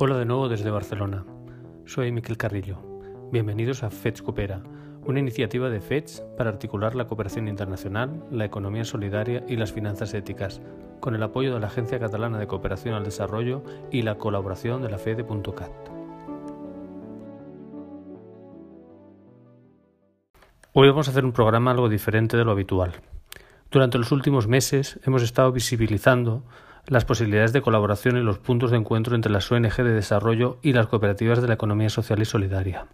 Hola de nuevo desde Barcelona. Soy Miquel Carrillo. Bienvenidos a FEDS Coopera, una iniciativa de FEDS para articular la cooperación internacional, la economía solidaria y las finanzas éticas, con el apoyo de la Agencia Catalana de Cooperación al Desarrollo y la colaboración de la FEDE.cat. Hoy vamos a hacer un programa algo diferente de lo habitual. Durante los últimos meses hemos estado visibilizando las posibilidades de colaboración y los puntos de encuentro entre las ONG de desarrollo y las cooperativas de la economía social y solidaria.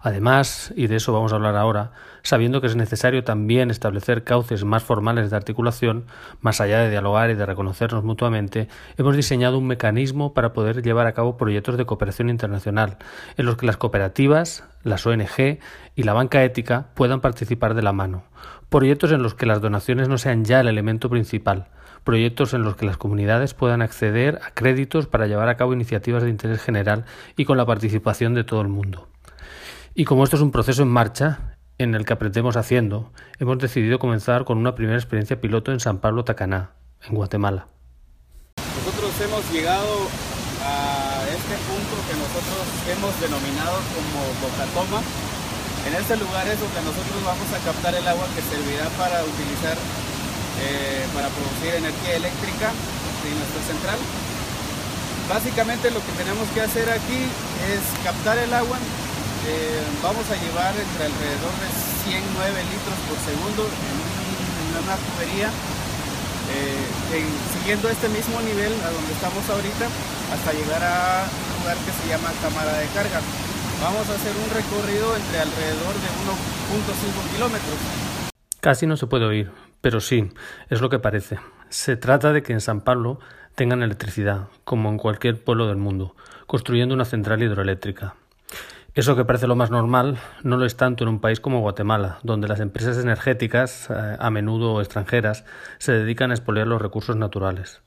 Además, y de eso vamos a hablar ahora, sabiendo que es necesario también establecer cauces más formales de articulación, más allá de dialogar y de reconocernos mutuamente, hemos diseñado un mecanismo para poder llevar a cabo proyectos de cooperación internacional, en los que las cooperativas, las ONG y la banca ética puedan participar de la mano. Proyectos en los que las donaciones no sean ya el elemento principal, proyectos en los que las comunidades puedan acceder a créditos para llevar a cabo iniciativas de interés general y con la participación de todo el mundo. Y como esto es un proceso en marcha, en el que aprendemos haciendo, hemos decidido comenzar con una primera experiencia piloto en San Pablo Tacaná, en Guatemala. Nosotros hemos llegado a este punto que nosotros hemos denominado como Bocatoma. En este lugar es donde nosotros vamos a captar el agua que servirá para utilizar eh, para producir energía eléctrica en nuestra central. Básicamente lo que tenemos que hacer aquí es captar el agua. Eh, vamos a llevar entre alrededor de 109 litros por segundo en, una tubería, eh, siguiendo este mismo nivel a donde estamos ahorita, hasta llegar a un lugar que se llama cámara de carga. Vamos a hacer un recorrido entre alrededor de 1.5 kilómetros. Casi no se puede oír, pero sí, es lo que parece. Se trata de que en San Pablo tengan electricidad, como en cualquier pueblo del mundo, construyendo una central hidroeléctrica. Eso que parece lo más normal no lo es tanto en un país como Guatemala, donde las empresas energéticas, eh, a menudo extranjeras, se dedican a expoliar los recursos naturales.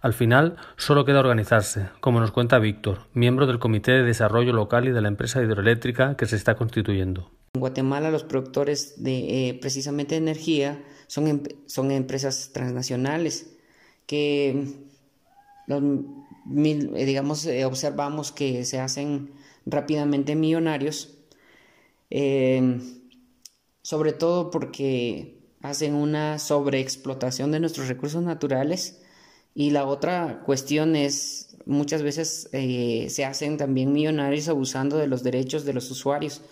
Al final, solo queda organizarse, como nos cuenta Víctor, miembro del Comité de Desarrollo Local y de la empresa hidroeléctrica que se está constituyendo. En Guatemala, los productores de eh, precisamente energía son, em, son empresas transnacionales que, eh, digamos, eh, observamos que se hacen rápidamente millonarios, eh, sobre todo porque hacen una sobreexplotación de nuestros recursos naturales. Y la otra cuestión es muchas veces se hacen también millonarios abusando de los derechos de los usuarios,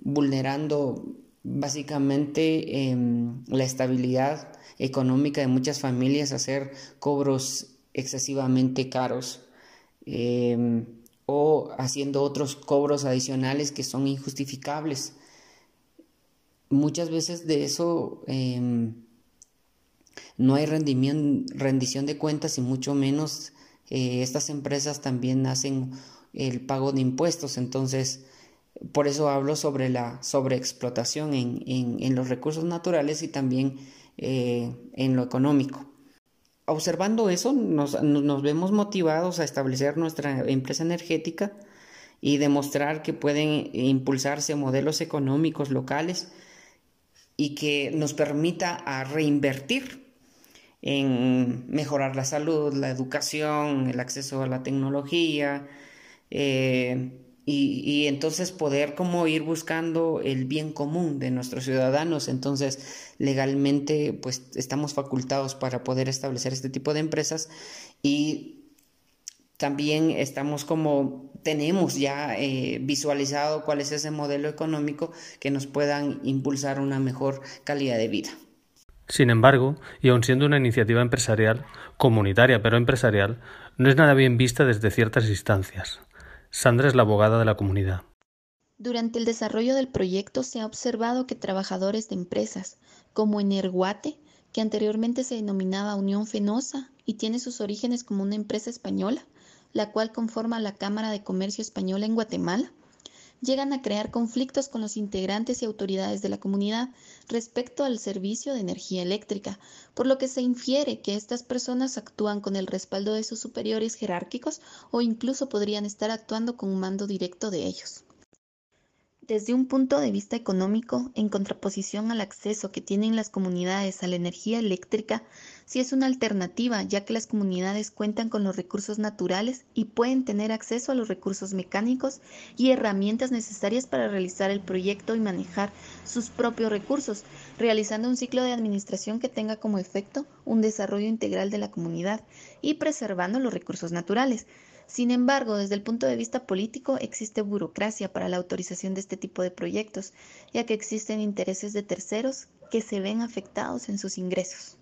vulnerando básicamente em, la estabilidad económica de muchas familias, hacer cobros excesivamente caros em, o haciendo otros cobros adicionales que son injustificables. Muchas veces de eso em, no hay rendición de cuentas y mucho menos eh, estas empresas también hacen el pago de impuestos. Entonces, por eso hablo sobre la sobreexplotación en, en, los recursos naturales y también eh, en lo económico. Observando eso, nos, vemos motivados a establecer nuestra empresa energética y demostrar que pueden impulsarse modelos económicos locales y que nos permita a reinvertir en mejorar la salud, la educación, el acceso a la tecnología, eh, y, entonces poder como ir buscando el bien común de nuestros ciudadanos. Entonces, legalmente, pues estamos facultados para poder establecer este tipo de empresas y también estamos como, tenemos ya eh, visualizado cuál es ese modelo económico que nos puedan impulsar una mejor calidad de vida. Sin embargo, y aun siendo una iniciativa empresarial, comunitaria pero empresarial, no es nada bien vista desde ciertas instancias. Sandra es la abogada de la comunidad. Durante el desarrollo del proyecto se ha observado que trabajadores de empresas como Energuate, que anteriormente se denominaba Unión Fenosa y tiene sus orígenes como una empresa española, la cual conforma la Cámara de Comercio Española en Guatemala, llegan a crear conflictos con los integrantes y autoridades de la comunidad respecto al servicio de energía eléctrica, por lo que se infiere que estas personas actúan con el respaldo de sus superiores jerárquicos o incluso podrían estar actuando con un mando directo de ellos. Desde un punto de vista económico, en contraposición al acceso que tienen las comunidades a la energía eléctrica, si es una alternativa, ya que las comunidades cuentan con los recursos naturales y pueden tener acceso a los recursos mecánicos y herramientas necesarias para realizar el proyecto y manejar sus propios recursos, realizando un ciclo de administración que tenga como efecto un desarrollo integral de la comunidad y preservando los recursos naturales. Sin embargo, desde el punto de vista político existe burocracia para la autorización de este tipo de proyectos, ya que existen intereses de terceros que se ven afectados en sus ingresos.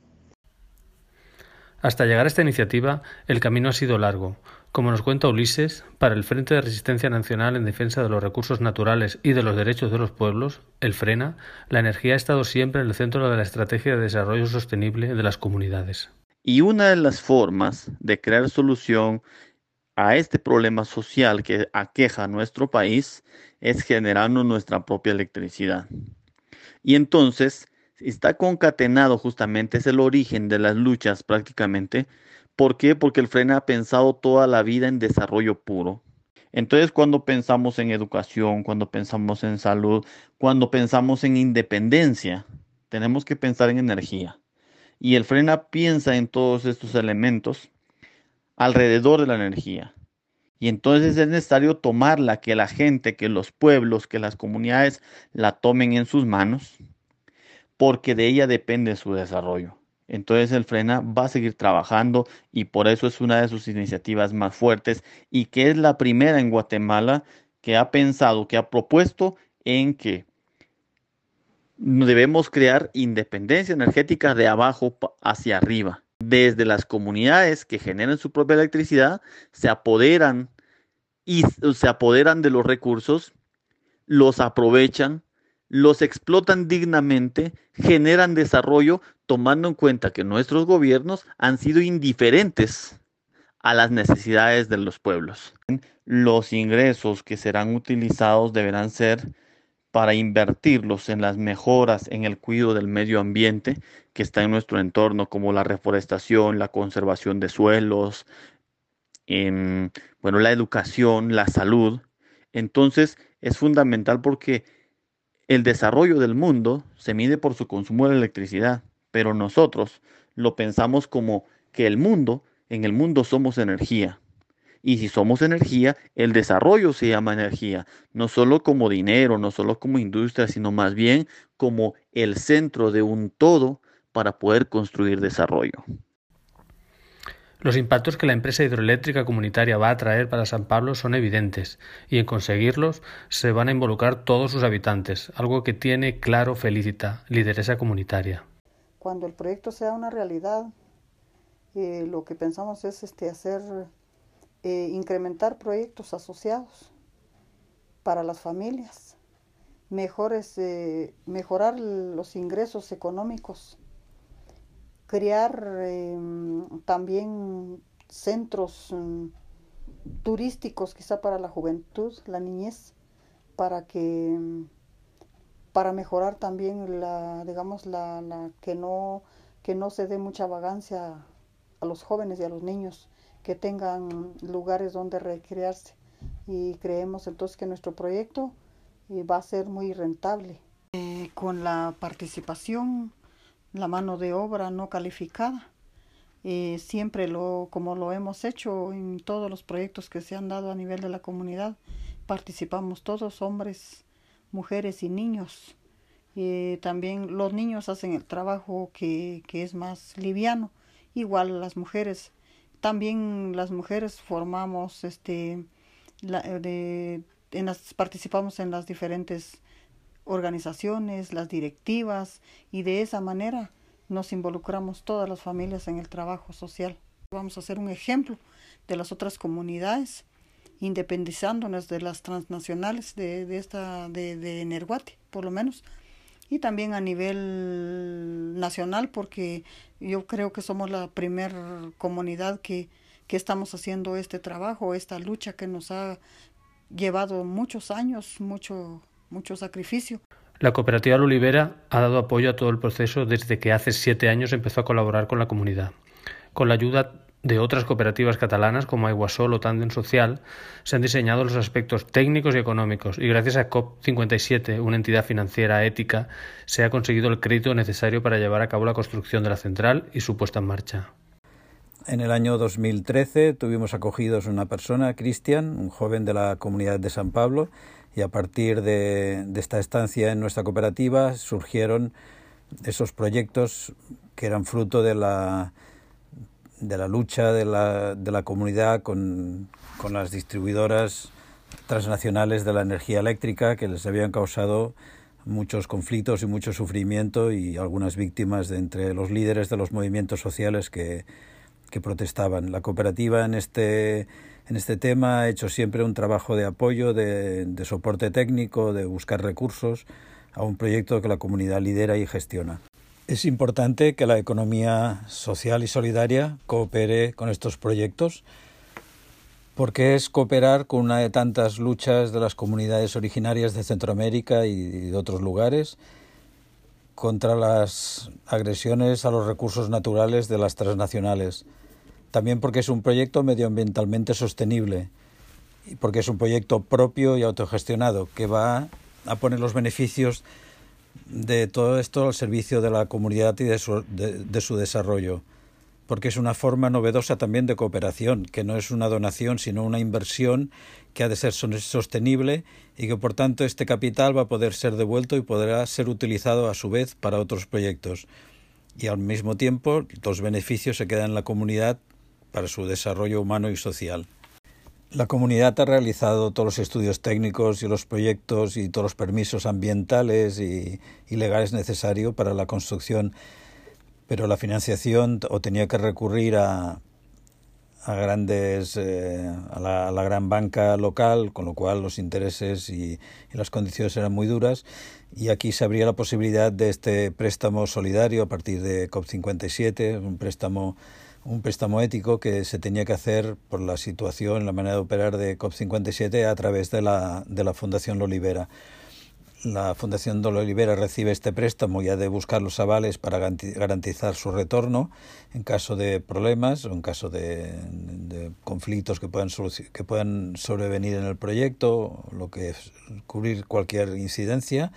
Hasta llegar a esta iniciativa, el camino ha sido largo. Como nos cuenta Ulises, para el Frente de Resistencia Nacional en Defensa de los Recursos Naturales y de los Derechos de los Pueblos, el FRENA, la energía ha estado siempre en el centro de la estrategia de desarrollo sostenible de las comunidades. Y una de las formas de crear solución a este problema social que aqueja nuestro país es generando nuestra propia electricidad. Y entonces, está concatenado justamente, es el origen de las luchas prácticamente. ¿Por qué? Porque el FRENA ha pensado toda la vida en desarrollo puro. Entonces, cuando pensamos en educación, cuando pensamos en salud, cuando pensamos en independencia, tenemos que pensar en energía. Y el FRENA piensa en todos estos elementos alrededor de la energía. Y entonces es necesario tomarla, que la gente, que los pueblos, que las comunidades la tomen en sus manos porque de ella depende su desarrollo. Entonces el Frena va a seguir trabajando y por eso es una de sus iniciativas más fuertes y que es la primera en Guatemala que ha pensado, que ha propuesto en que debemos crear independencia energética de abajo hacia arriba. Desde las comunidades que generan su propia electricidad, se apoderan y se apoderan de los recursos, los aprovechan los explotan dignamente, generan desarrollo, tomando en cuenta que nuestros gobiernos han sido indiferentes a las necesidades de los pueblos. Los ingresos que serán utilizados deberán ser para invertirlos en las mejoras en el cuidado del medio ambiente que está en nuestro entorno, como la reforestación, la conservación de suelos, en, bueno, la educación, la salud. Entonces es fundamental porque el desarrollo del mundo se mide por su consumo de electricidad, pero nosotros lo pensamos como que el mundo, en el mundo somos energía. Y si somos energía, el desarrollo se llama energía, no solo como dinero, no solo como industria, sino más bien como el centro de un todo para poder construir desarrollo. Los impactos que la empresa hidroeléctrica comunitaria va a traer para San Pablo son evidentes y en conseguirlos se van a involucrar todos sus habitantes, algo que tiene claro Felicita, lideresa comunitaria. Cuando el proyecto sea una realidad, eh, lo que pensamos es este, hacer, eh, incrementar proyectos asociados para las familias, mejores, eh, mejorar los ingresos económicos crear em, también centros em, turísticos quizá para la juventud, la niñez, para que em, para mejorar también la digamos la, la, que no que no se dé mucha vagancia a los jóvenes y a los niños que tengan lugares donde recrearse. Y creemos entonces que nuestro proyecto eh, va a ser muy rentable. Eh, con la participación la mano de obra no calificada. y siempre lo, como lo hemos hecho en todos los proyectos que se han dado a nivel de la comunidad, participamos todos, hombres, mujeres y niños. también los niños hacen el trabajo que, que es más liviano, igual las mujeres. También las mujeres formamos, este, de, en las, participamos en las diferentes organizaciones, las directivas y de esa manera nos involucramos todas las familias en el trabajo social. Vamos a hacer un ejemplo de las otras comunidades, independizándonos de las transnacionales de, de esta de, de Energuate, por lo menos, y también a nivel nacional, porque yo creo que somos la primera comunidad que, que estamos haciendo este trabajo, esta lucha que nos ha llevado muchos años, mucho mucho sacrificio. La cooperativa Lulibera ha dado apoyo a todo el proceso desde que hace siete años empezó a colaborar con la comunidad. Con la ayuda de otras cooperativas catalanas como Aiguasol o Tandem Social, se han diseñado los aspectos técnicos y económicos y gracias a COP57, una entidad financiera ética, se ha conseguido el crédito necesario para llevar a cabo la construcción de la central y su puesta en marcha. En el año 2013 tuvimos acogidos una persona, Cristian, un joven de la comunidad de San Pablo, y a partir de, esta estancia en nuestra cooperativa surgieron esos proyectos que eran fruto de la de la lucha de la, de la comunidad con, con, las distribuidoras transnacionales de la energía eléctrica que les habían causado muchos conflictos y mucho sufrimiento y algunas víctimas de entre los líderes de los movimientos sociales que, que protestaban. La cooperativa en este, en este tema ha hecho siempre un trabajo de apoyo, de, de soporte técnico, de buscar recursos a un proyecto que la comunidad lidera y gestiona. Es importante que la economía social y solidaria coopere con estos proyectos porque es cooperar con una de tantas luchas de las comunidades originarias de Centroamérica y de otros lugares contra las agresiones a los recursos naturales de las transnacionales. También porque es un proyecto medioambientalmente sostenible y porque es un proyecto propio y autogestionado que va a poner los beneficios de todo esto al servicio de la comunidad y de su, de, su desarrollo, porque es una forma novedosa también de cooperación, que no es una donación, sino una inversión que ha de ser sostenible y que por tanto este capital va a poder ser devuelto y podrá ser utilizado a su vez para otros proyectos. Y al mismo tiempo los beneficios se quedan en la comunidad para su desarrollo humano y social. La comunidad ha realizado todos los estudios técnicos y los proyectos y todos los permisos ambientales y, y legales necesarios para la construcción, pero la financiación o tenía que recurrir a, a grandes eh, a, la, a, la, gran banca local, con lo cual los intereses y, y, las condiciones eran muy duras. Y aquí se abría la posibilidad de este préstamo solidario a partir de COP57, un préstamo un préstamo ético que se tenía que hacer por la situación, la manera de operar de COP57 a través de la, de la Fundación Lolibera. La Fundación Lolibera recibe este préstamo y ha de buscar los avales para garantizar su retorno en caso de problemas o en caso de, conflictos que puedan, que puedan sobrevenir en el proyecto, lo que es cubrir cualquier incidencia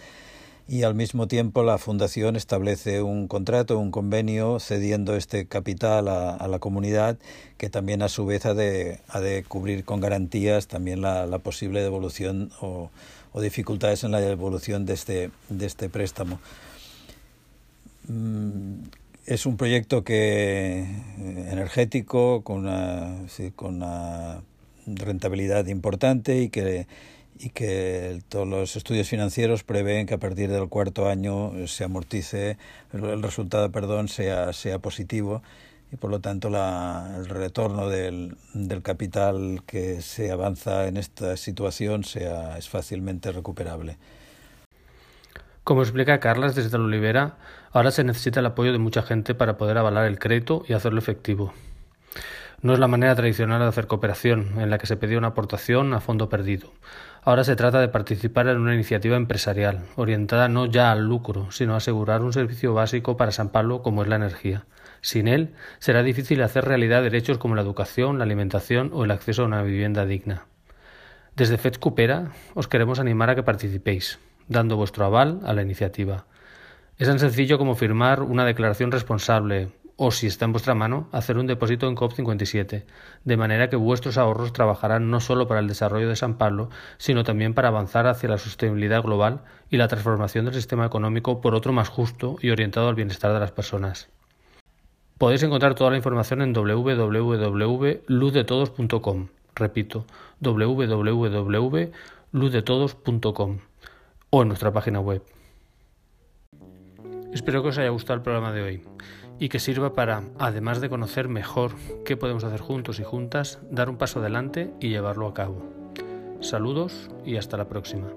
y al mismo tiempo la Fundación establece un contrato, un convenio cediendo este capital a, a la comunidad que también a su vez ha de, ha de cubrir con garantías también la, la posible devolución o, o, dificultades en la devolución de este, de este préstamo. Es un proyecto que eh, energético con una, con una rentabilidad importante y que y que todos los estudios financieros prevén que a partir del cuarto año se amortice, el resultado perdón, sea, sea positivo y por lo tanto la, el retorno del, del capital que se avanza en esta situación sea, es fácilmente recuperable. Como explica Carlas desde la Olivera, ahora se necesita el apoyo de mucha gente para poder avalar el crédito y hacerlo efectivo. No es la manera tradicional de hacer cooperación, en la que se pedía una aportación a fondo perdido. Ahora se trata de participar en una iniciativa empresarial, orientada no ya al lucro, sino a asegurar un servicio básico para San Pablo como es la energía. Sin él, será difícil hacer realidad derechos como la educación, la alimentación o el acceso a una vivienda digna. Desde FED Cupera os queremos animar a que participéis, dando vuestro aval a la iniciativa. Es tan sencillo como firmar una declaración responsable, o, si está en vuestra mano, hacer un depósito en COP57, de manera que vuestros ahorros trabajarán no solo para el desarrollo de San Pablo, sino también para avanzar hacia la sostenibilidad global y la transformación del sistema económico por otro más justo y orientado al bienestar de las personas. Podéis encontrar toda la información en www.luzdetodos.com. Repito, www.luzdetodos.com o en nuestra página web. Espero que os haya gustado el programa de hoy y que sirva para, además de conocer mejor qué podemos hacer juntos y juntas, dar un paso adelante y llevarlo a cabo. Saludos y hasta la próxima.